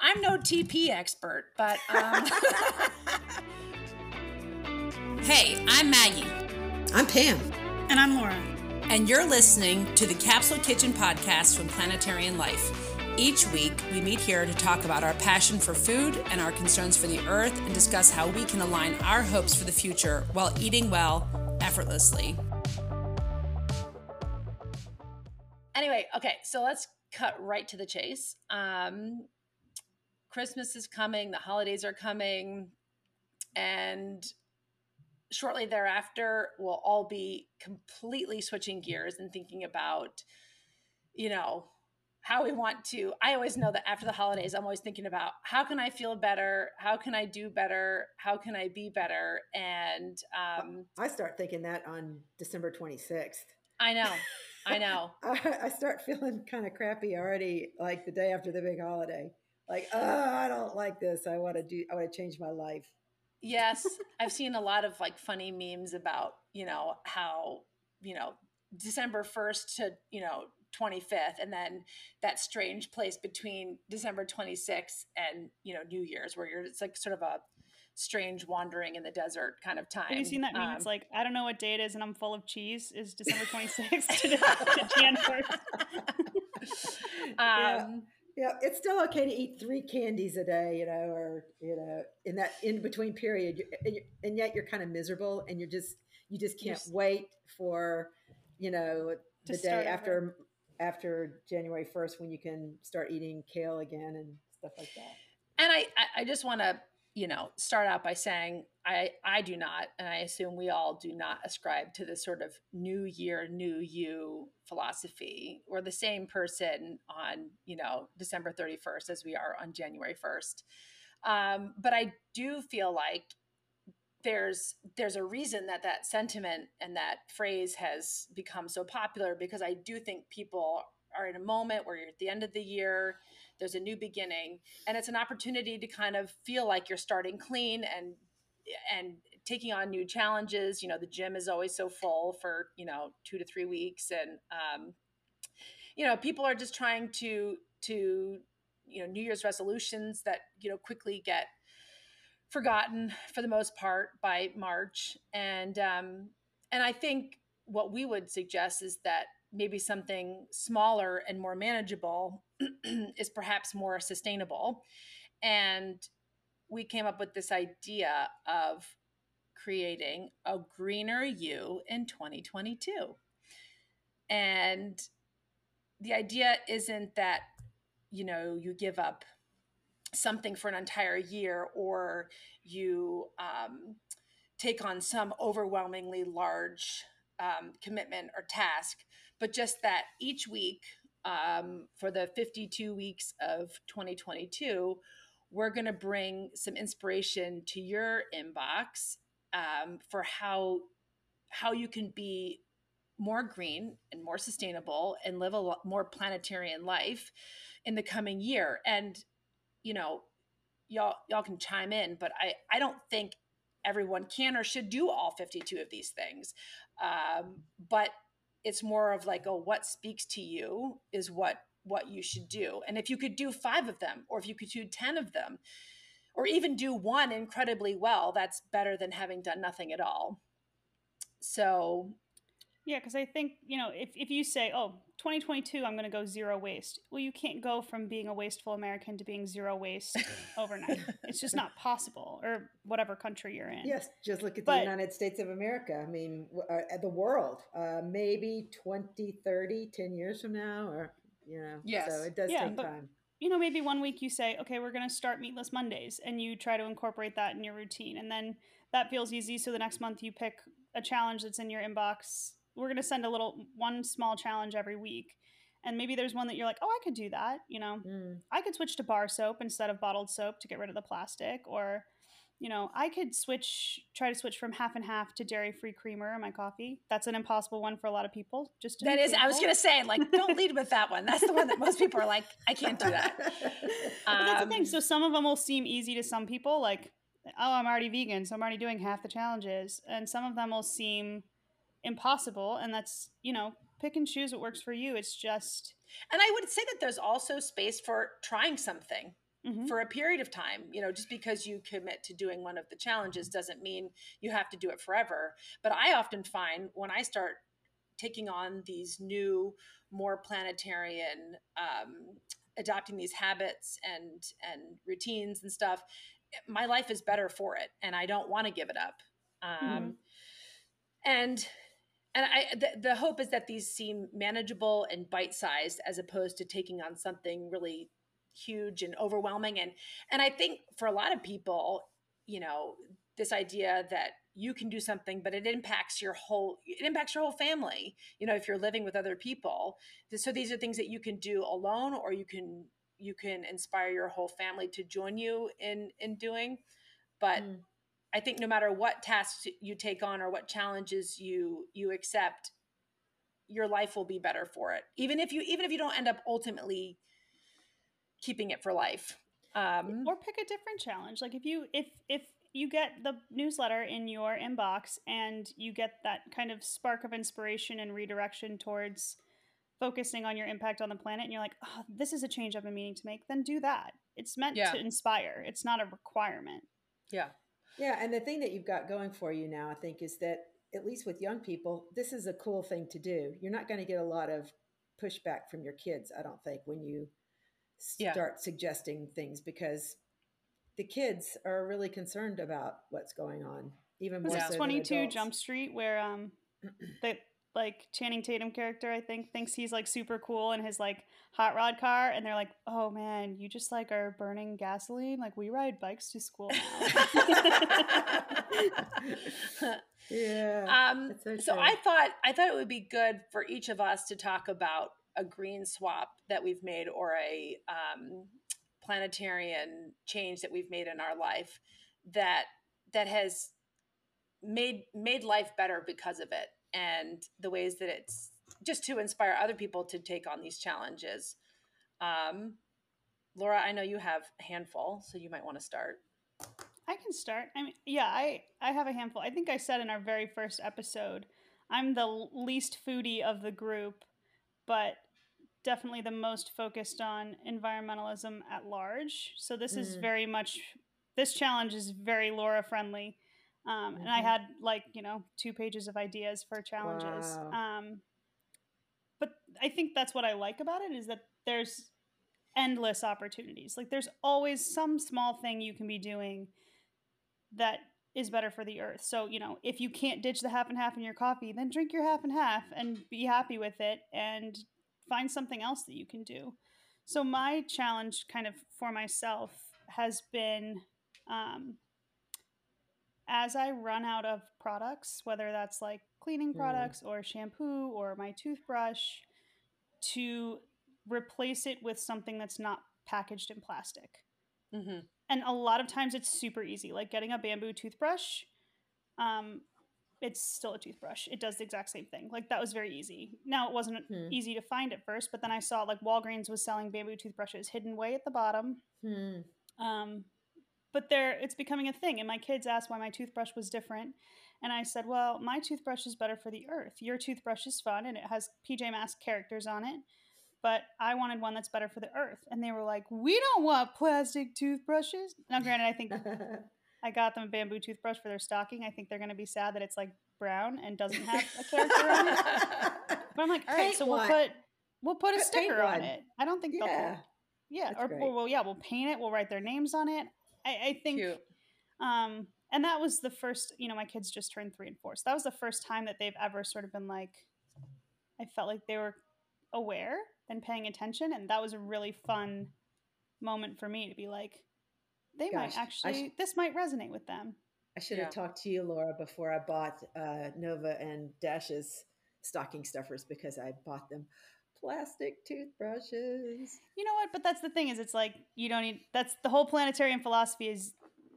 I'm no TP expert, but. Um... hey, I'm Maggie. I'm Pam. And I'm Laura. And you're listening to the Capsule Kitchen podcast from Planetarian Life. Each week, we meet here to talk about our passion for food and our concerns for the earth and discuss how we can align our hopes for the future while eating well effortlessly. Anyway, okay, so let's cut right to the chase. Um, Christmas is coming, the holidays are coming, and shortly thereafter, we'll all be completely switching gears and thinking about, you know, how we want to i always know that after the holidays i'm always thinking about how can i feel better how can i do better how can i be better and um, i start thinking that on december 26th i know i know. I, I, start feeling kind of crappy already like the day after the big holiday like oh i don't like this i want to do i want to change my life yes i've seen a lot of like funny memes about you know how you know december 1st to you know 25th and then that strange place between December 26th and you know New Year's where you're it's like sort of a strange wandering in the desert kind of time. Have you seen that meme? Um, it's like I don't know what day it is and I'm full of cheese. Is December 26th to, to Jan 1st? um, yeah. Yeah, it's still okay to eat three candies a day, you know, or you know, in that in between period, and yet you're kind of miserable, and you're just you just can't wait for you know the day after after January 1st when you can start eating kale again and stuff like that. And I, I just want to, you know, start out by saying I, I do not, and I assume we all do not ascribe to this sort of new year, new you philosophy. We're the same person on, you know, December 31st as we are on January 1st. Um, but I do feel like there's there's a reason that that sentiment and that phrase has become so popular because I do think people are in a moment where you're at the end of the year there's a new beginning and it's an opportunity to kind of feel like you're starting clean and and taking on new challenges you know the gym is always so full for you know two to three weeks and um, you know people are just trying to to you know new year's resolutions that you know quickly get forgotten for the most part by March. And um, and I think what we would suggest is that maybe something smaller and more manageable is perhaps more sustainable. And we came up with this idea of creating a greener you in 2022. And the idea isn't that, you know, you give up something for an entire year or you um, take on some overwhelmingly large um, commitment or task, but just that each week um, for the 52 weeks of 2022, we're going to bring some inspiration to your inbox um, for how how you can be more green and more sustainable and live a more planetarian life in the coming year. And you know, y'all y'all can chime in, but I I don't think everyone can or should do all 52 of these things. Um, but it's more of like, oh, what speaks to you is what what you should do. And if you could do five of them, or if you could do 10 of them, or even do one incredibly well, that's better than having done nothing at all. So yeah, because I think, you know, if, if you say, oh, 2022, I'm going to go zero waste, well, you can't go from being a wasteful American to being zero waste overnight. it's just not possible, or whatever country you're in. Yes, just look at but, the United States of America. I mean, uh, the world, uh, maybe 20, 30, 10 years from now, or, you know, yes. so it does yeah, take but, time. You know, maybe one week you say, okay, we're going to start meatless Mondays, and you try to incorporate that in your routine. And then that feels easy. So the next month you pick a challenge that's in your inbox we're going to send a little one small challenge every week. And maybe there's one that you're like oh i could do that you know? Mm. i could switch to bar soap instead of bottled soap to get rid of the plastic or you know i could switch try to switch from half and half to dairy free creamer in my coffee. That's an impossible one for a lot of people just that is i was gonna say like don't lead with that one. That's the one that most people are like i can't do that. Um, that's the thing. So some of them will seem easy to some people like oh i'm already vegan so i'm already doing half the challenges. And some of them will seem impossible and that's you know pick and choose what works for you it's just and i would say that there's also space for trying something mm-hmm. for a period of time. You know, just because you commit to doing one of the challenges doesn't mean you have to do it forever. But I often find when I start taking on these new, more planetarian, um, adopting these habits and and routines and stuff, my life is better for it, and I don't want to give it up. Um, mm-hmm. And and I the, the hope is that these seem manageable and bite sized as opposed to taking on something really huge and overwhelming. And and I think for a lot of people you know this idea that you can do something but it impacts your whole it impacts your whole family you know if you're living with other people. So these are things that you can do alone or you can you can inspire your whole family to join you in in doing. But mm. I think no matter what tasks you take on or what challenges you you accept your life will be better for it. Even if you even if you don't end up ultimately keeping it for life. Um, or pick a different challenge. Like if you if if you get the newsletter in your inbox and you get that kind of spark of inspiration and redirection towards focusing on your impact on the planet and you're like oh this is a change i've been meaning to make then do that. It's meant yeah. to inspire. It's not a requirement. Yeah yeah and the thing that you've got going for you now i think is that at least with young people this is a cool thing to do you're not going to get a lot of pushback from your kids i don't think when you start yeah. suggesting things because the kids are really concerned about what's going on even more so 22 jump street where um the like channing tatum character i think thinks he's like super cool in his like hot rod car and they're like oh man you just like are burning gasoline? Like we ride bikes to school now. Yeah um so, so i thought i thought it would be good for each of us to talk about a green swap that we've made or a um, planetarian change that we've made in our life that that has made made life better because of it and the ways that it's just to inspire other people to take on these challenges um, laura i know you have a handful so you might want to start i can start i mean yeah i i have a handful i think i said in our very first episode i'm the least foodie of the group but definitely the most focused on environmentalism at large. So this mm. is very much this challenge is very Laura friendly. Um, mm-hmm. And I mm-hmm. had like you know two pages of ideas for challenges. Wow. Um, but I think that's what I like about it is that there's endless opportunities. Like there's always some small thing you can be doing that is better for the earth. So, you know, if you can't ditch the half and half in your coffee, then drink your half and half and be happy with it and find something else that you can do. So my challenge, kind of for myself, has been um, as I run out of products, whether that's like cleaning mm. products mm. or shampoo or my toothbrush, to replace it with something that's not packaged in plastic. Mm-hmm. And a lot of times it's super easy, like getting a bamboo toothbrush. Um, it's still a toothbrush. It does the exact same thing. Like that was very easy. Now it wasn't hmm. easy to find at first, but then I saw like Walgreens was selling bamboo toothbrushes hidden way at the bottom. Hmm. Um, but there, it's becoming a thing. And my kids asked why my toothbrush was different, and I said, "Well, my toothbrush is better for the earth. Your toothbrush is fun and it has PJ Masks characters on it." But I wanted one that's better for the earth. And they were like, We don't want plastic toothbrushes. Now, granted, I think I got them a bamboo toothbrush for their stocking. I think they're going to be sad that it's like brown and doesn't have a character on it. But I'm like, all right, so we'll put we'll put a sticker on it. I don't think yeah. they'll. Yeah, or, or well, yeah, we'll paint it. We'll write their names on it. I, I think. Cute. Um, and that was the first. You know, my kids just turned three and four, so that was the first time that they've ever sort of been like. I felt like they were aware and paying attention, and that was a really fun moment for me to be like, they Gosh, might actually, sh- this might resonate with them. I should have talked to you, Laura, before I bought uh, Nova and Dash's stocking stuffers because I bought them plastic toothbrushes. You know what? But that's the thing is, it's like you don't need. That's the whole planetarian philosophy is.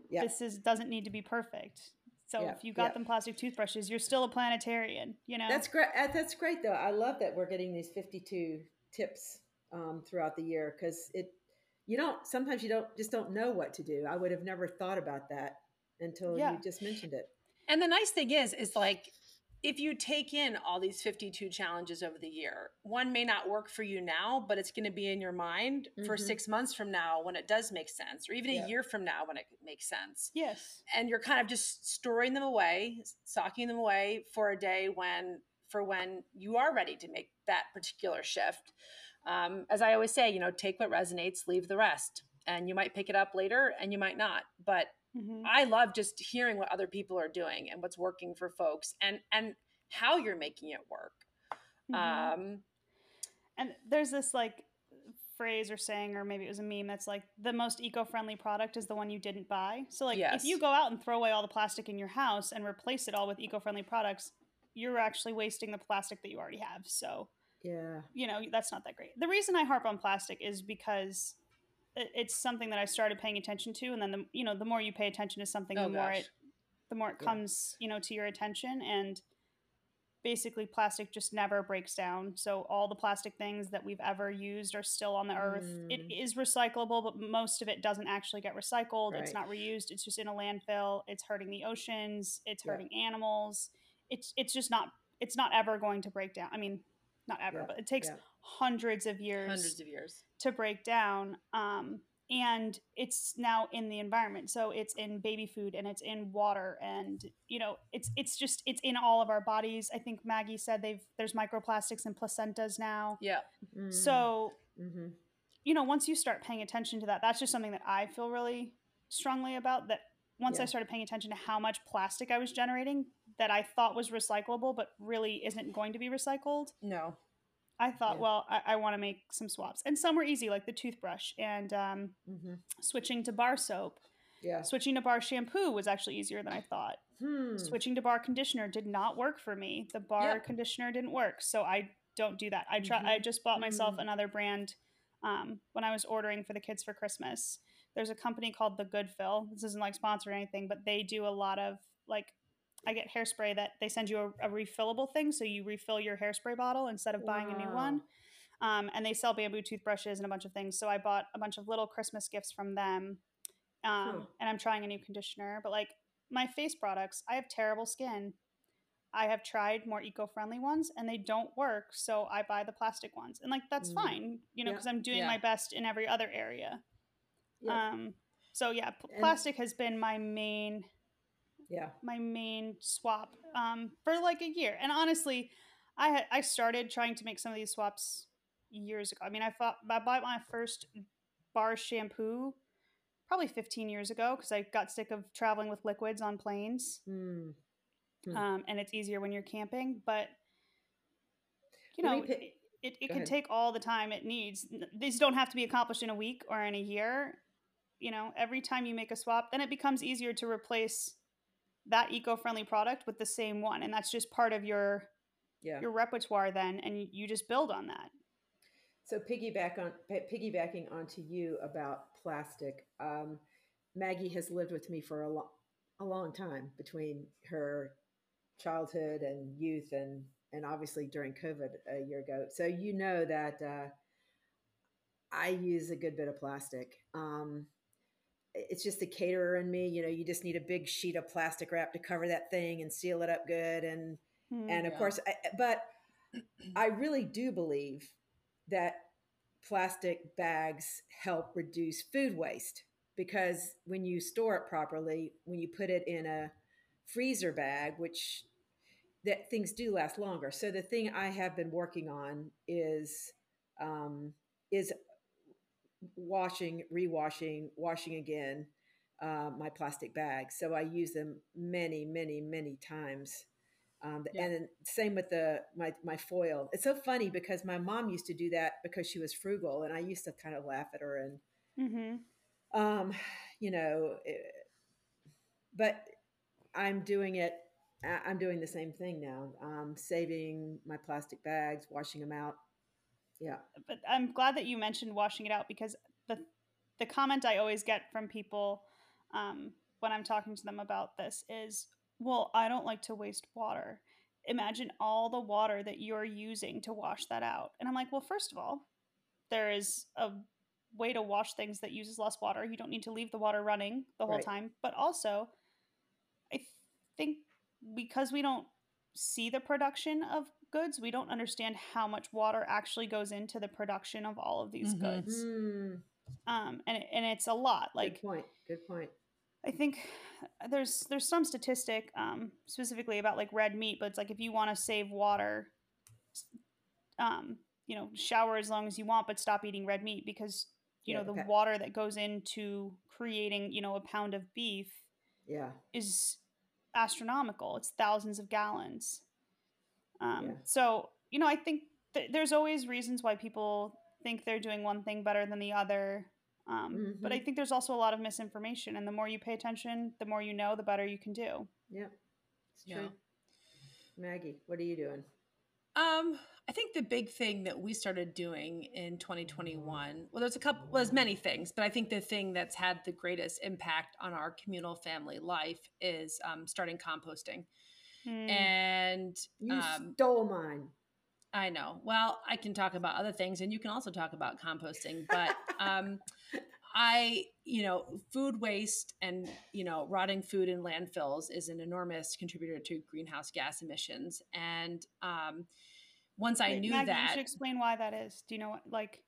Yep. This is doesn't need to be perfect. So yep. if you got yep. them plastic toothbrushes, you're still a planetarian. You know. That's great. Uh, that's great, though. I love that we're getting these 52 tips um, throughout the year because it you don't sometimes you don't just don't know what to do i would have never thought about that until yeah. you just mentioned it and the nice thing is is like if you take in all these 52 challenges over the year, one may not work for you now, but it's going to be in your mind mm-hmm. for six months from now when it does make sense, or even yeah. a year from now when it makes sense. Yes. And you're kind of just storing them away, socking them away for a day when, for when you are ready to make that particular shift. Um, as I always say, you know, take what resonates, leave the rest. And you might pick it up later and you might not. But Mm-hmm. I love just hearing what other people are doing and what's working for folks and and how you're making it work. Mm-hmm. Um, and there's this like phrase or saying or maybe it was a meme that's like the most eco-friendly product is the one you didn't buy. So like yes. if you go out and throw away all the plastic in your house and replace it all with eco-friendly products, you're actually wasting the plastic that you already have. So yeah. You know, that's not that great. The reason I harp on plastic is because it's something that I started paying attention to, and then the you know the more you pay attention to something, oh, the more it the more it comes you know to your attention, and basically plastic just never breaks down. So all the plastic things that we've ever used are still on the mm. earth. It mm. is recyclable, but most of it doesn't actually get recycled. Right. It's not reused. It's just in a landfill. It's hurting the oceans. It's hurting yeah. animals. It's it's just not it's not ever going to break down. I mean, not ever, yeah. but it takes hundreds of years hundreds of years to break down um, and it's now in the environment so it's in baby food and it's in water and you know it's it's just it's in all of our bodies i think maggie said they've there's microplastics in placentas now yeah mm-hmm. so mm-hmm. you know once you start paying attention to that that's just something that i feel really strongly about that once yeah. i started paying attention to how much plastic i was generating that i thought was recyclable but really isn't going to be recycled no I thought, yeah. well, I, I want to make some swaps, and some were easy, like the toothbrush and um, mm-hmm. switching to bar soap. Yeah, switching to bar shampoo was actually easier than I thought. Hmm. Switching to bar conditioner did not work for me. The bar yep. conditioner didn't work, so I don't do that. I try. Mm-hmm. I just bought myself mm-hmm. another brand um, when I was ordering for the kids for Christmas. There's a company called the Good Fill. This isn't like sponsored or anything, but they do a lot of like I get hairspray that they send you a, a, refillable thing, so you refill your hairspray bottle instead of buying wow. a new one. Um, and they sell bamboo toothbrushes and a bunch of things. So I bought a bunch of little Christmas gifts from them. Um, hmm. And I'm trying a new conditioner, but like my face products, I have terrible skin. I have tried more eco-friendly ones and they don't work, so I buy the plastic ones. And like that's mm. fine, you know, because yeah. I'm doing yeah. my best in every other area. Yeah. Um so yeah, p- plastic has been my main yeah. my main swap um, for like a year. And honestly i had i started trying to make some of these swaps years ago. I mean i thought i bought my first bar shampoo probably 15 years ago because i got sick of traveling with liquids on planes. Mm. Um, and it's easier when you're camping but you know it, it, it can ahead. take all the time it needs. These don't have to be accomplished in a week or in a year. You know every time you make a swap then it becomes easier to replace that eco-friendly product with the same one and that's just part of your yeah. your repertoire then and you just build on that so piggyback on piggybacking onto you about plastic um, maggie has lived with me for a, long a long time between her childhood and youth and and obviously during covid a year ago so you know that uh, i use a good bit of plastic um, it's just the caterer in me. You know, you just need a big sheet of plastic wrap to cover that thing and seal it up good. And mm, and of yeah. course, I, but I really do believe that plastic bags help reduce food waste because when you store it properly, when you put it in a freezer bag, which that things do last longer. So the thing I have been working on is um, is washing, rewashing, washing again uh, my plastic bags. So I use them many, many, many times. Um, yeah. And same with the my my foil. It's so funny because my mom used to do that because she was frugal, and I used to kind of laugh at her and, mm-hmm. um, you know, it, eh, but I'm doing it. I'm doing the same thing now. Um, saving my plastic bags, washing them out, yeah. But I'm glad that you mentioned washing it out because the the comment I always get from people um, when I'm talking to them about this is, "Well, I don't like to waste water." Imagine all the water that you're using to wash that out. And I'm like, "Well, first of all, there is a way to wash things that uses less water. You don't need to leave the water running the whole right. time. But also, I think because we don't see the production of goods, we don't understand how much water actually goes into the production of all of these mm-hmm. goods. Mm. Um, and and it's a lot. Like good point. Good point. I think there's there's some statistic um, specifically about like red meat, but it's like if you want to save water, um, you know, shower as long as you want, but stop eating red meat because you yeah, know the okay. water that goes into creating you know a pound of beef, yeah, is astronomical. It's thousands of gallons. Um, yeah. So you know, I think th- there's always reasons why people think they're doing one thing better than the other. Um, mm-hmm. But I mm-hmm. think there's also a lot of misinformation, and the more you pay attention, the more you know, the better you can do. Yeah, it's true. Yeah. Maggie, what are you doing? Um, I think the big thing that we started doing in 2021, well, there's a couple, well, there's many things, but I think the thing that's had the greatest impact on our communal family life is um, starting composting. Hmm. And you um, stole mine. I know. Well, I can talk about other things, and you can also talk about composting. But um, I, you know, food waste and you know, rotting food in landfills is an enormous contributor to greenhouse gas emissions. And um, once I knew Maggie, that, you should explain why that is. Do you know what, like?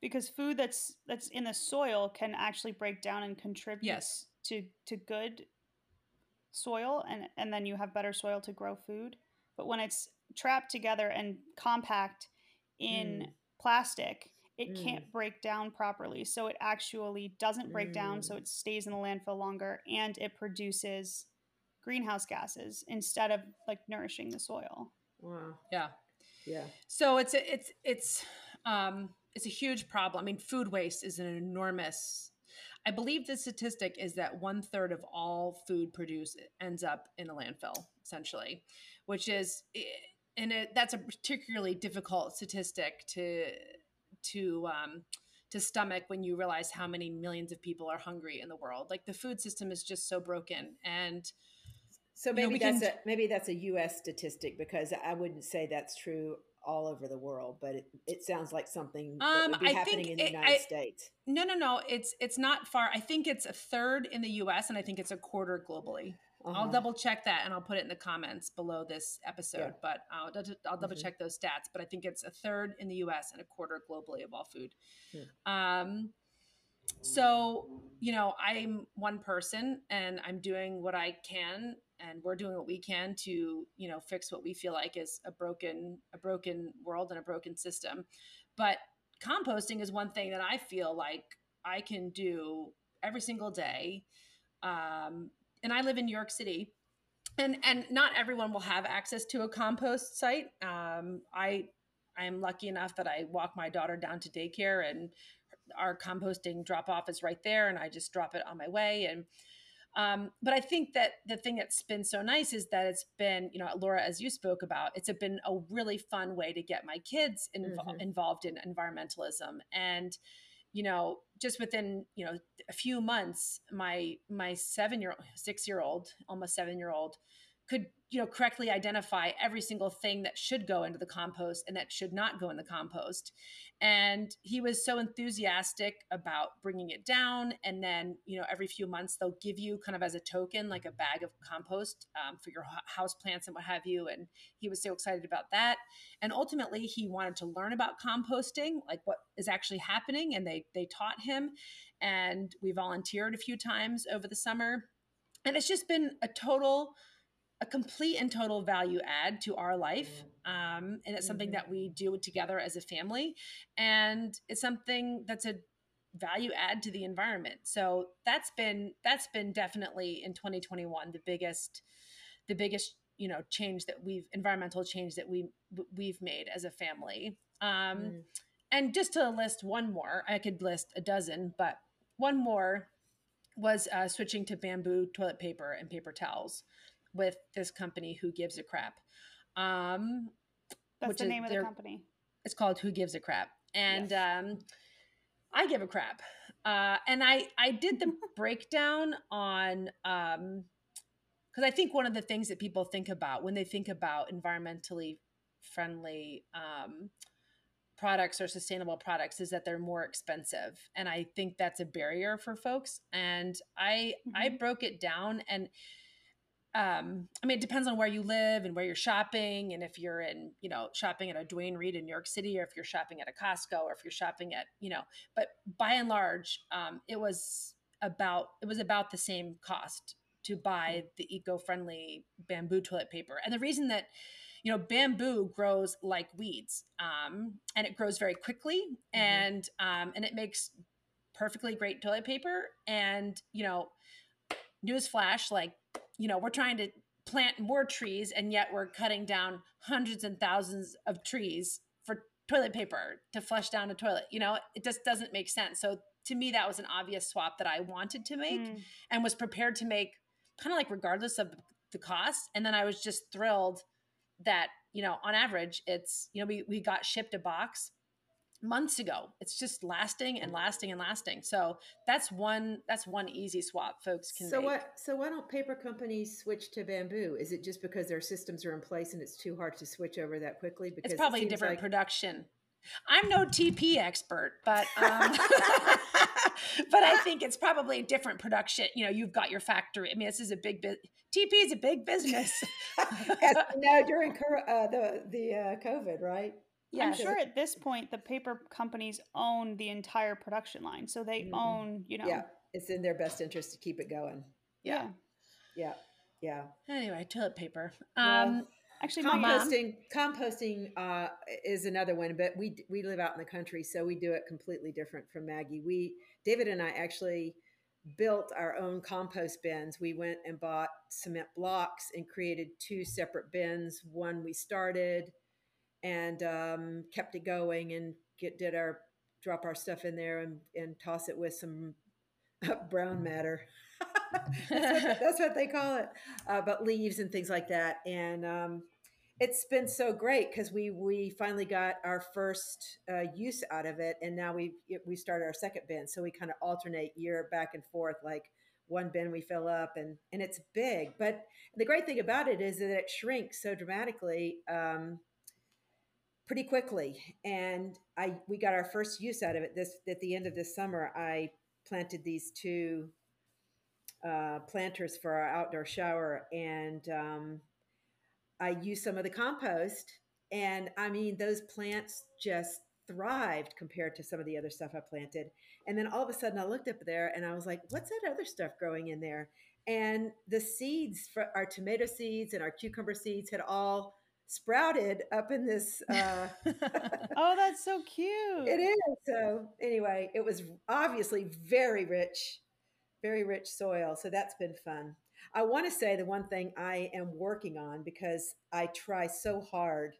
Because food that's that's in the soil can actually break down and contribute yes. to to good soil, and and then you have better soil to grow food. But when it's trapped together and compact in mm. plastic, it mm. can't break down properly. So it actually doesn't break mm. down, so mm. it stays in the landfill longer and it produces greenhouse gases instead of like nourishing the soil. Wow. Yeah. Yeah. So it's a, it's it's um it's a huge problem. I mean, food waste is an enormous I believe the statistic is that one third of all food produced ends up in a landfill, essentially, which is eh, and it, that's a particularly difficult statistic to to um, to stomach when you realize how many millions of people are hungry in the world. Like the food system is just so broken, and so maybe you know, that's can, a maybe that's a U.S. statistic because I wouldn't say that's true all over the world, but it, it sounds like something that um, would be I happening in the it, United I, States. No, no, no. It's it's not far. I think it's a third in the U.S. and I think it's a quarter globally. Uh-huh. I'll double check that and I'll put it in the comments below this episode. Yeah. But I'll, I'll double mm-hmm. check those stats. But I think it's a third in the U.S. and a quarter globally of all food. Hmm. Um, so you know, I'm one person and I'm doing what I can, and we're doing what we can to you know fix what we feel like is a broken a broken world and a broken system. But composting is one thing that I feel like I can do every single day. Um, and I live in New York City, and and not everyone will have access to a compost site. Um, I I am lucky enough that I walk my daughter down to daycare, and our composting drop off is right there, and I just drop it on my way. And um, but I think that the thing that's been so nice is that it's been, you know, Laura, as you spoke about, it's been a really fun way to get my kids mm-hmm. involved in environmentalism and you know just within you know a few months my my seven year old six year old almost seven year old could you know correctly identify every single thing that should go into the compost and that should not go in the compost. And he was so enthusiastic about bringing it down. And then you know every few months they'll give you kind of as a token like a bag of compost um, for your house plants and what have you. And he was so excited about that. And ultimately he wanted to learn about composting like what is actually happening. And they they taught him. And we volunteered a few times over the summer. And it's just been a total a complete and total value add to our life. Um, and it's something mm-hmm. that we do together as a family. And it's something that's a value add to the environment. So that's been that's been definitely in 2021 the biggest the biggest you know change that we've environmental change that we we've made as a family. Um, mm. And just to list one more, I could list a dozen, but one more was uh, switching to bamboo toilet paper and paper towels with this company who gives a crap. Um, That's the name of the company. It's called Who Gives a Crap, and yes. um, I give a crap. Uh, and I I did the breakdown on um, because I think one of the things that people think about when they think about environmentally friendly um, products or sustainable products is that they're more expensive and i think that's a barrier for folks and i mm-hmm. i broke it down and um, I mean, it depends on where you live and where you're shopping, and if you're in, you know, shopping at a Duane Reade in New York City, or if you're shopping at a Costco, or if you're shopping at, you know. But by and large, um, it was about it was about the same cost to buy the eco-friendly bamboo toilet paper, and the reason that you know bamboo grows like weeds, um, and it grows very quickly, mm-hmm. and um, and it makes perfectly great toilet paper, and you know, newsflash, like you know, we're trying to plant more trees and yet we're cutting down hundreds and thousands of trees for toilet paper to flush down a toilet. You know, it just doesn't make sense. So to me, that was an obvious swap that I wanted to make mm. and was prepared to make kind of like regardless of the cost. And then I was just thrilled that, you know, on average, it's, you know, we, we got shipped a box months ago. It's just lasting and lasting and lasting. So that's one that's one easy swap folks can so make. what so why don't paper companies switch to bamboo? Is it just because their systems are in place and it's too hard to switch over that quickly? Because it's probably it a different like... production. I'm no tp expert but um, but i think it's probably a different production. You know you've got your factory. I mean this is a big bu- tp is a big business. No during uh, the the uh, covid right yeah, I'm sure at this point the paper companies own the entire production line, so they mm-hmm. own, you know. Yeah, it's in their best interest to keep it going. Yeah, yeah, yeah. Anyway, toilet paper. Um, well, actually, composting composting uh, is another one, but we we live out in the country, so we do it completely different from Maggie. We David and I actually built our own compost bins. We went and bought cement blocks and created two separate bins. One we started and um, kept it going and get did our drop our stuff in there and, and toss it with some brown matter. that's, what, that's, what, they call it, uh, but leaves and things like that. And um, it's been so great because we we finally got our first uh, use out of it, and now we we started our second bin. So we kind of alternate year back and forth, like one bin we fill up, and and it's big. But the great thing about it is that it shrinks so dramatically. Um, pretty quickly. And I we got our first use out of it this at the end of this summer. I planted these two uh, planters for our outdoor shower, and um, I used some of the compost. And I mean, those plants just thrived compared to some of the other stuff I planted. And then all of a sudden, I looked up there and I was like, "What's that other stuff growing in there?" And the seeds for our tomato seeds and our cucumber seeds had all sprouted up in this. Uh, oh, that's so cute. It is. So, anyway, it was obviously very rich, very rich soil. So, that's been fun. I want to say the one thing I am working on because I try so hard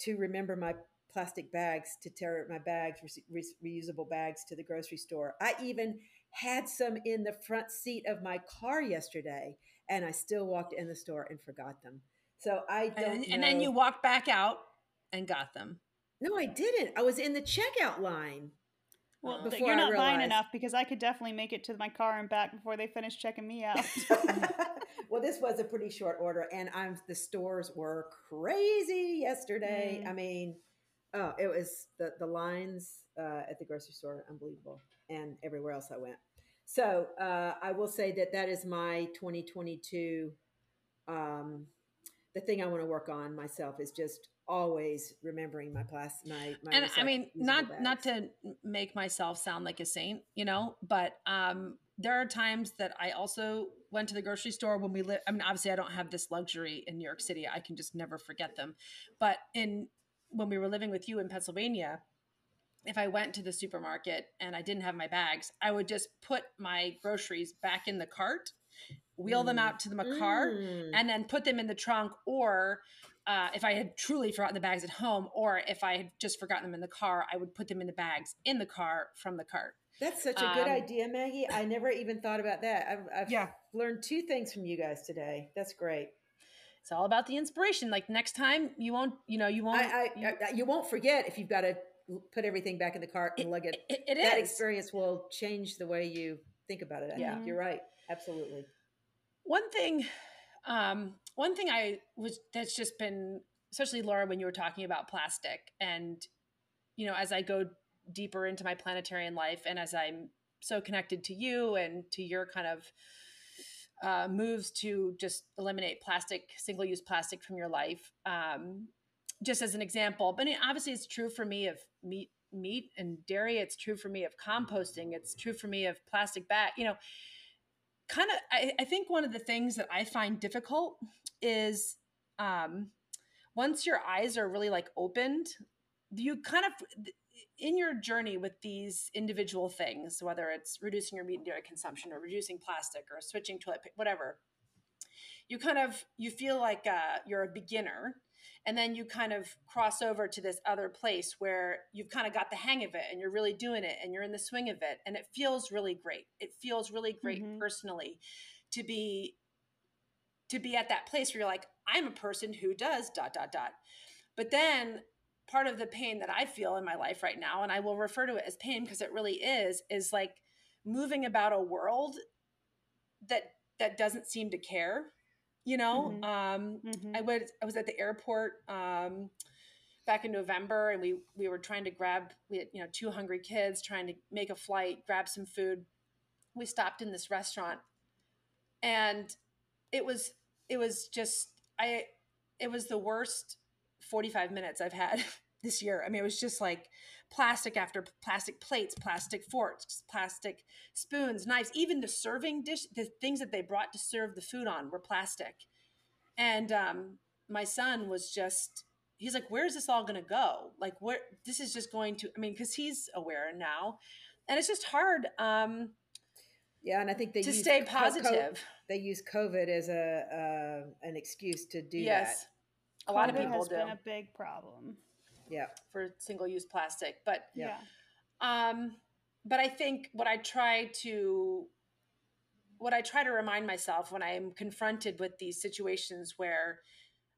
to remember my plastic bags to tear my bags, re- reusable bags to the grocery store. I even had some in the front seat of my car yesterday, and I still walked in the store and forgot them. So I don't. And, and then you walked back out and got them. No, I didn't. I was in the checkout line. Well, you're not buying enough because I could definitely make it to my car and back before they finished checking me out. well, this was a pretty short order, and I'm the stores were crazy yesterday. Mm. I mean, oh, it was the the lines uh, at the grocery store unbelievable, and everywhere else I went. So uh, I will say that that is my 2022 um, the thing I want to work on myself is just always remembering my class my, my and i mean not bags. not to make myself sound like a saint you know but um there are times that i also went to the grocery store when we live i mean obviously i don't have this luxury in new york city i can just never forget them but in when we were living with you in pennsylvania if i went to the supermarket and i didn't have my bags i would just put my groceries back in the cart wheel mm. them out to the car, mm. and then put them in the trunk. Or uh, if I had truly forgotten the bags at home, or if I had just forgotten them in the car, I would put them in the bags in the car from the cart. That's such a good um, idea, Maggie. I never even thought about that. I've, I've yeah. learned two things from you guys today. That's great. It's all about the inspiration. Like next time, you won't, you know, you won't, I, I, you, I, you won't forget if you've got to put everything back in the cart and it, lug it. it, it that is. experience will change the way you think about it. I yeah. think you're right. Absolutely. One thing, um, one thing I was that's just been, especially Laura, when you were talking about plastic, and you know, as I go deeper into my planetarian life, and as I'm so connected to you and to your kind of uh, moves to just eliminate plastic, single use plastic from your life. Um, just as an example, but obviously it's true for me of meat, meat and dairy. It's true for me of composting. It's true for me of plastic bag. You know, kind of. I, I think one of the things that I find difficult is um, once your eyes are really like opened, you kind of in your journey with these individual things, whether it's reducing your meat and dairy consumption or reducing plastic or switching toilet paper, whatever, you kind of you feel like uh, you're a beginner, and then you kind of cross over to this other place where you've kind of got the hang of it and you're really doing it and you're in the swing of it, and it feels really great. It feels really great mm-hmm. personally to be to be at that place where you're like, I'm a person who does dot dot dot. But then part of the pain that I feel in my life right now, and I will refer to it as pain because it really is, is like moving about a world that that doesn't seem to care. You know, mm-hmm. Um, mm-hmm. I was I was at the airport um, back in November, and we we were trying to grab we had you know two hungry kids trying to make a flight, grab some food. We stopped in this restaurant, and it was it was just I it was the worst 45 minutes I've had this year. I mean, it was just like plastic after plastic plates, plastic forks, plastic spoons, knives, even the serving dish, the things that they brought to serve the food on were plastic. And um, my son was just, he's like, where's this all going to go? Like, where this is just going to, I mean, because he's aware now. And it's just hard. Um, yeah, and I think they to stay positive. Co- they use COVID as a uh, an excuse to do yes. that a lot of people has do. been a big problem. Yeah. For single use plastic. But yeah. Um, but I think what I try to what I try to remind myself when I'm confronted with these situations where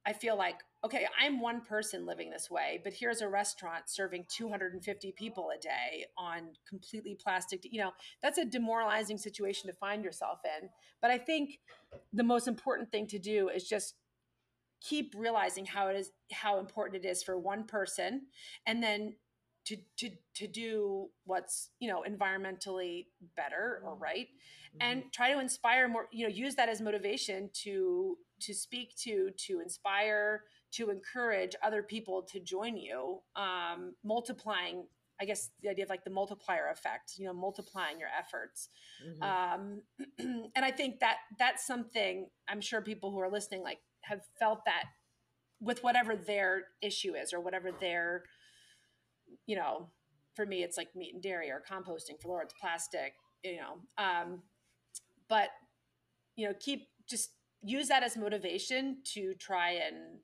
I feel like, okay, I'm one person living this way, but here's a restaurant serving 250 people a day on completely plastic, you know, that's a demoralizing situation to find yourself in. But I think the most important thing to do is just keep realizing how it is how important it is for one person and then to to to do what's you know environmentally better or mm-hmm. right mm-hmm. and try to inspire more you know use that as motivation to to speak to to inspire to encourage other people to join you um multiplying I guess the idea of like the multiplier effect, you know, multiplying your efforts. Mm-hmm. Um, and I think that that's something I'm sure people who are listening like have felt that with whatever their issue is or whatever their you know for me it's like meat and dairy or composting for laura it's plastic you know um, but you know keep just use that as motivation to try and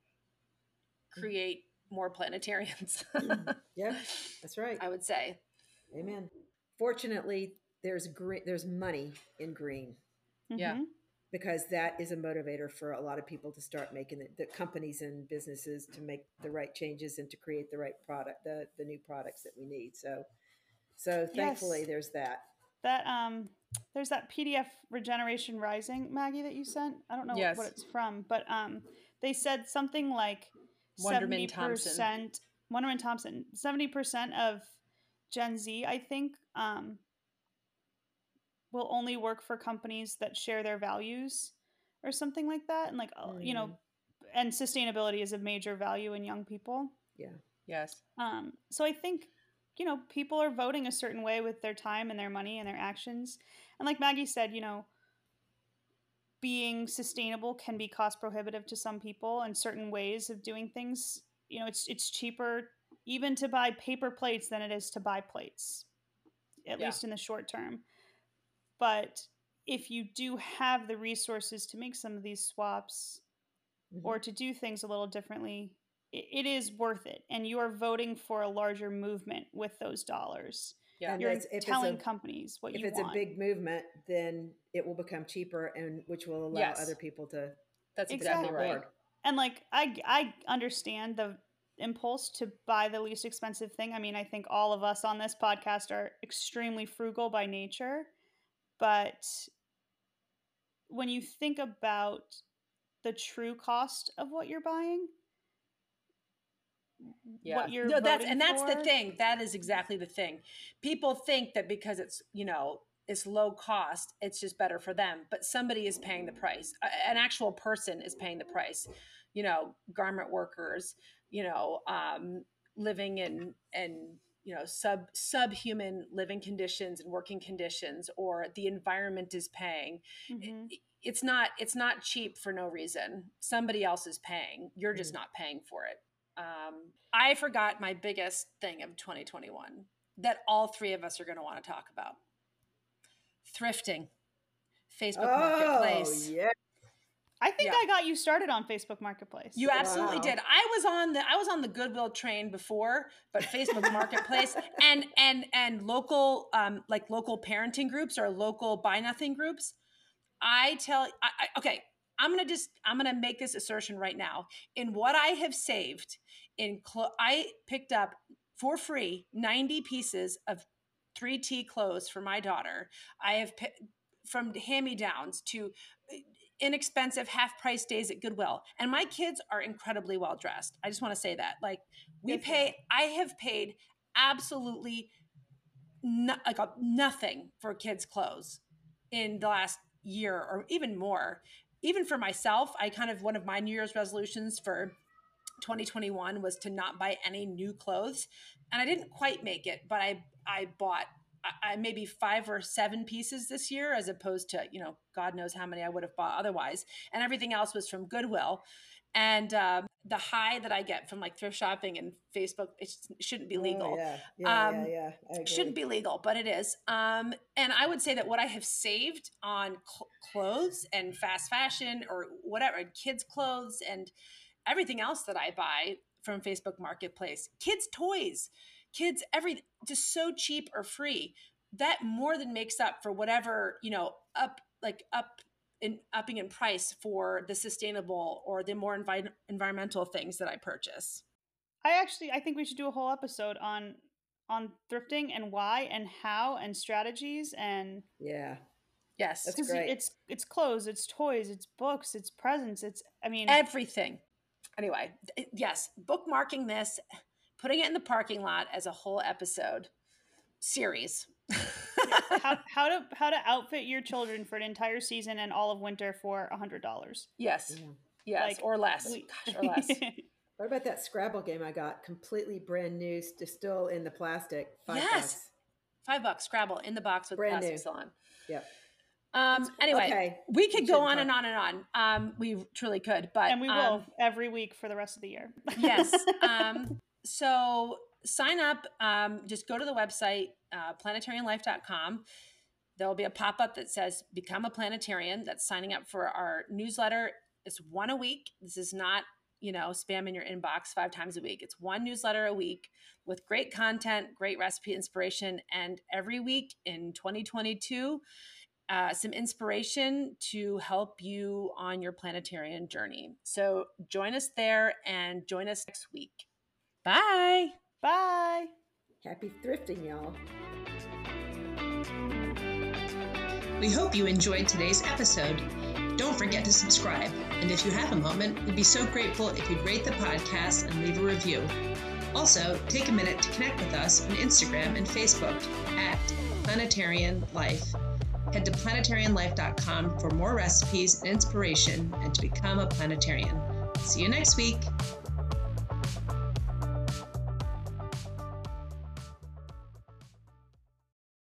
create more planetarians. Yeah that's right. I would say. Amen. Fortunately there's green there's money in green. Mm-hmm. yeah because that is a motivator for a lot of people to start making the, the, companies and businesses to make the right changes and to create the right product the, the new products that we need so so thankfully yes. there's that that um there's that pdf regeneration rising maggie that you sent i don't know yes. what it's from but um they said something like Wunderman 70% Thompson. Wunderman Thompson 70% of gen z i think um will only work for companies that share their values or something like that and like mm. you know mm. and sustainability is a major value in young people yeah yes um so i think you know people are voting a certain way with their time and their money and their actions and like maggie said you know being sustainable can be cost prohibitive to some people and certain ways of doing things you know it's it's cheaper even to buy paper plates than it is to buy plates at yeah. least in the short term but if you do have the resources to make some of these swaps mm-hmm. or to do things a little differently, it, it is worth it. And you are voting for a larger movement with those dollars. Yeah, and you're telling a, companies what if you If it's a big movement, then it will become cheaper, and which will allow yes. other people to. That's exactly right. And like I, I understand the impulse to buy the least expensive thing. I mean, I think all of us on this podcast are extremely frugal by nature, but when you think about the true cost of what you're buying, yeah. what you're no, that's and that's for, the thing. That is exactly the thing. People think that because it's you know it's low cost it's just better for them but somebody is paying the price an actual person is paying the price you know garment workers you know um, living in and you know sub subhuman living conditions and working conditions or the environment is paying mm-hmm. it, it's not it's not cheap for no reason. Somebody else is paying. You're just mm-hmm. not paying for it. Um, i forgot my biggest thing of 2021 that all three of us are going to want to talk about. Thrifting. Facebook oh, marketplace. yeah I think yeah. I got you started on Facebook Marketplace. You absolutely wow. did. I was on the I was on the Goodwill train before, but Facebook Marketplace and and and local um like local parenting groups or local buy nothing groups. I tell I, I, okay, I'm gonna just I'm gonna make this assertion right now. In what I have saved, in clo- I picked up for free 90 pieces of 3T clothes for my daughter. I have from hand me downs to inexpensive half price days at Goodwill. And my kids are incredibly well dressed. I just want to say that. Like we pay I have paid absolutely no, like a, nothing for kids clothes in the last year or even more. Even for myself, I kind of one of my New Year's resolutions for 2021 was to not buy any new clothes. And I didn't quite make it, but I I bought I maybe five or seven pieces this year, as opposed to you know God knows how many I would have bought otherwise, and everything else was from Goodwill. And um, the high that I get from like thrift shopping and Facebook, it shouldn't be oh, legal. Oh, yeah, yeah, um, yeah, yeah. Shouldn't be legal, but it is. Um, and I would say that what I have saved on cl- clothes and fast fashion or whatever, kids' clothes and everything else that I buy from Facebook Marketplace, kids' toys kids every just so cheap or free that more than makes up for whatever you know up like up in upping in price for the sustainable or the more envi- environmental things that i purchase. I actually i think we should do a whole episode on on thrifting and why and how and strategies and yeah. Yes. That's great. it's it's clothes it's toys it's books it's presents it's i mean everything. Anyway yes bookmarking this putting it in the parking lot as a whole episode series. how, how to how to outfit your children for an entire season and all of winter for a hundred dollars. Yes, yeah. yes, like, or less. We, Gosh, or less. what about that Scrabble game I got? Completely brand new, still in the plastic. Five yes, bucks. five bucks. Scrabble in the box with brand plastic new. still on. Yep. Um, anyway, okay. we could we go on talk. and on and on. Um, we truly could, but and we will um, every week for the rest of the year. yes. Um, so sign up. Um, just go to the website, uh, planetarianlife.com. There will be a pop up that says Become a Planetarian. That's signing up for our newsletter. It's one a week. This is not, you know, spam in your inbox five times a week. It's one newsletter a week with great content, great recipe inspiration. And every week in 2022, uh, some inspiration to help you on your planetarian journey. So join us there and join us next week. Bye. Bye. Happy thrifting, y'all. We hope you enjoyed today's episode. Don't forget to subscribe. And if you have a moment, we'd be so grateful if you'd rate the podcast and leave a review. Also, take a minute to connect with us on Instagram and Facebook at Planetarian Life. Head to planetarianlife.com for more recipes and inspiration and to become a planetarian. See you next week.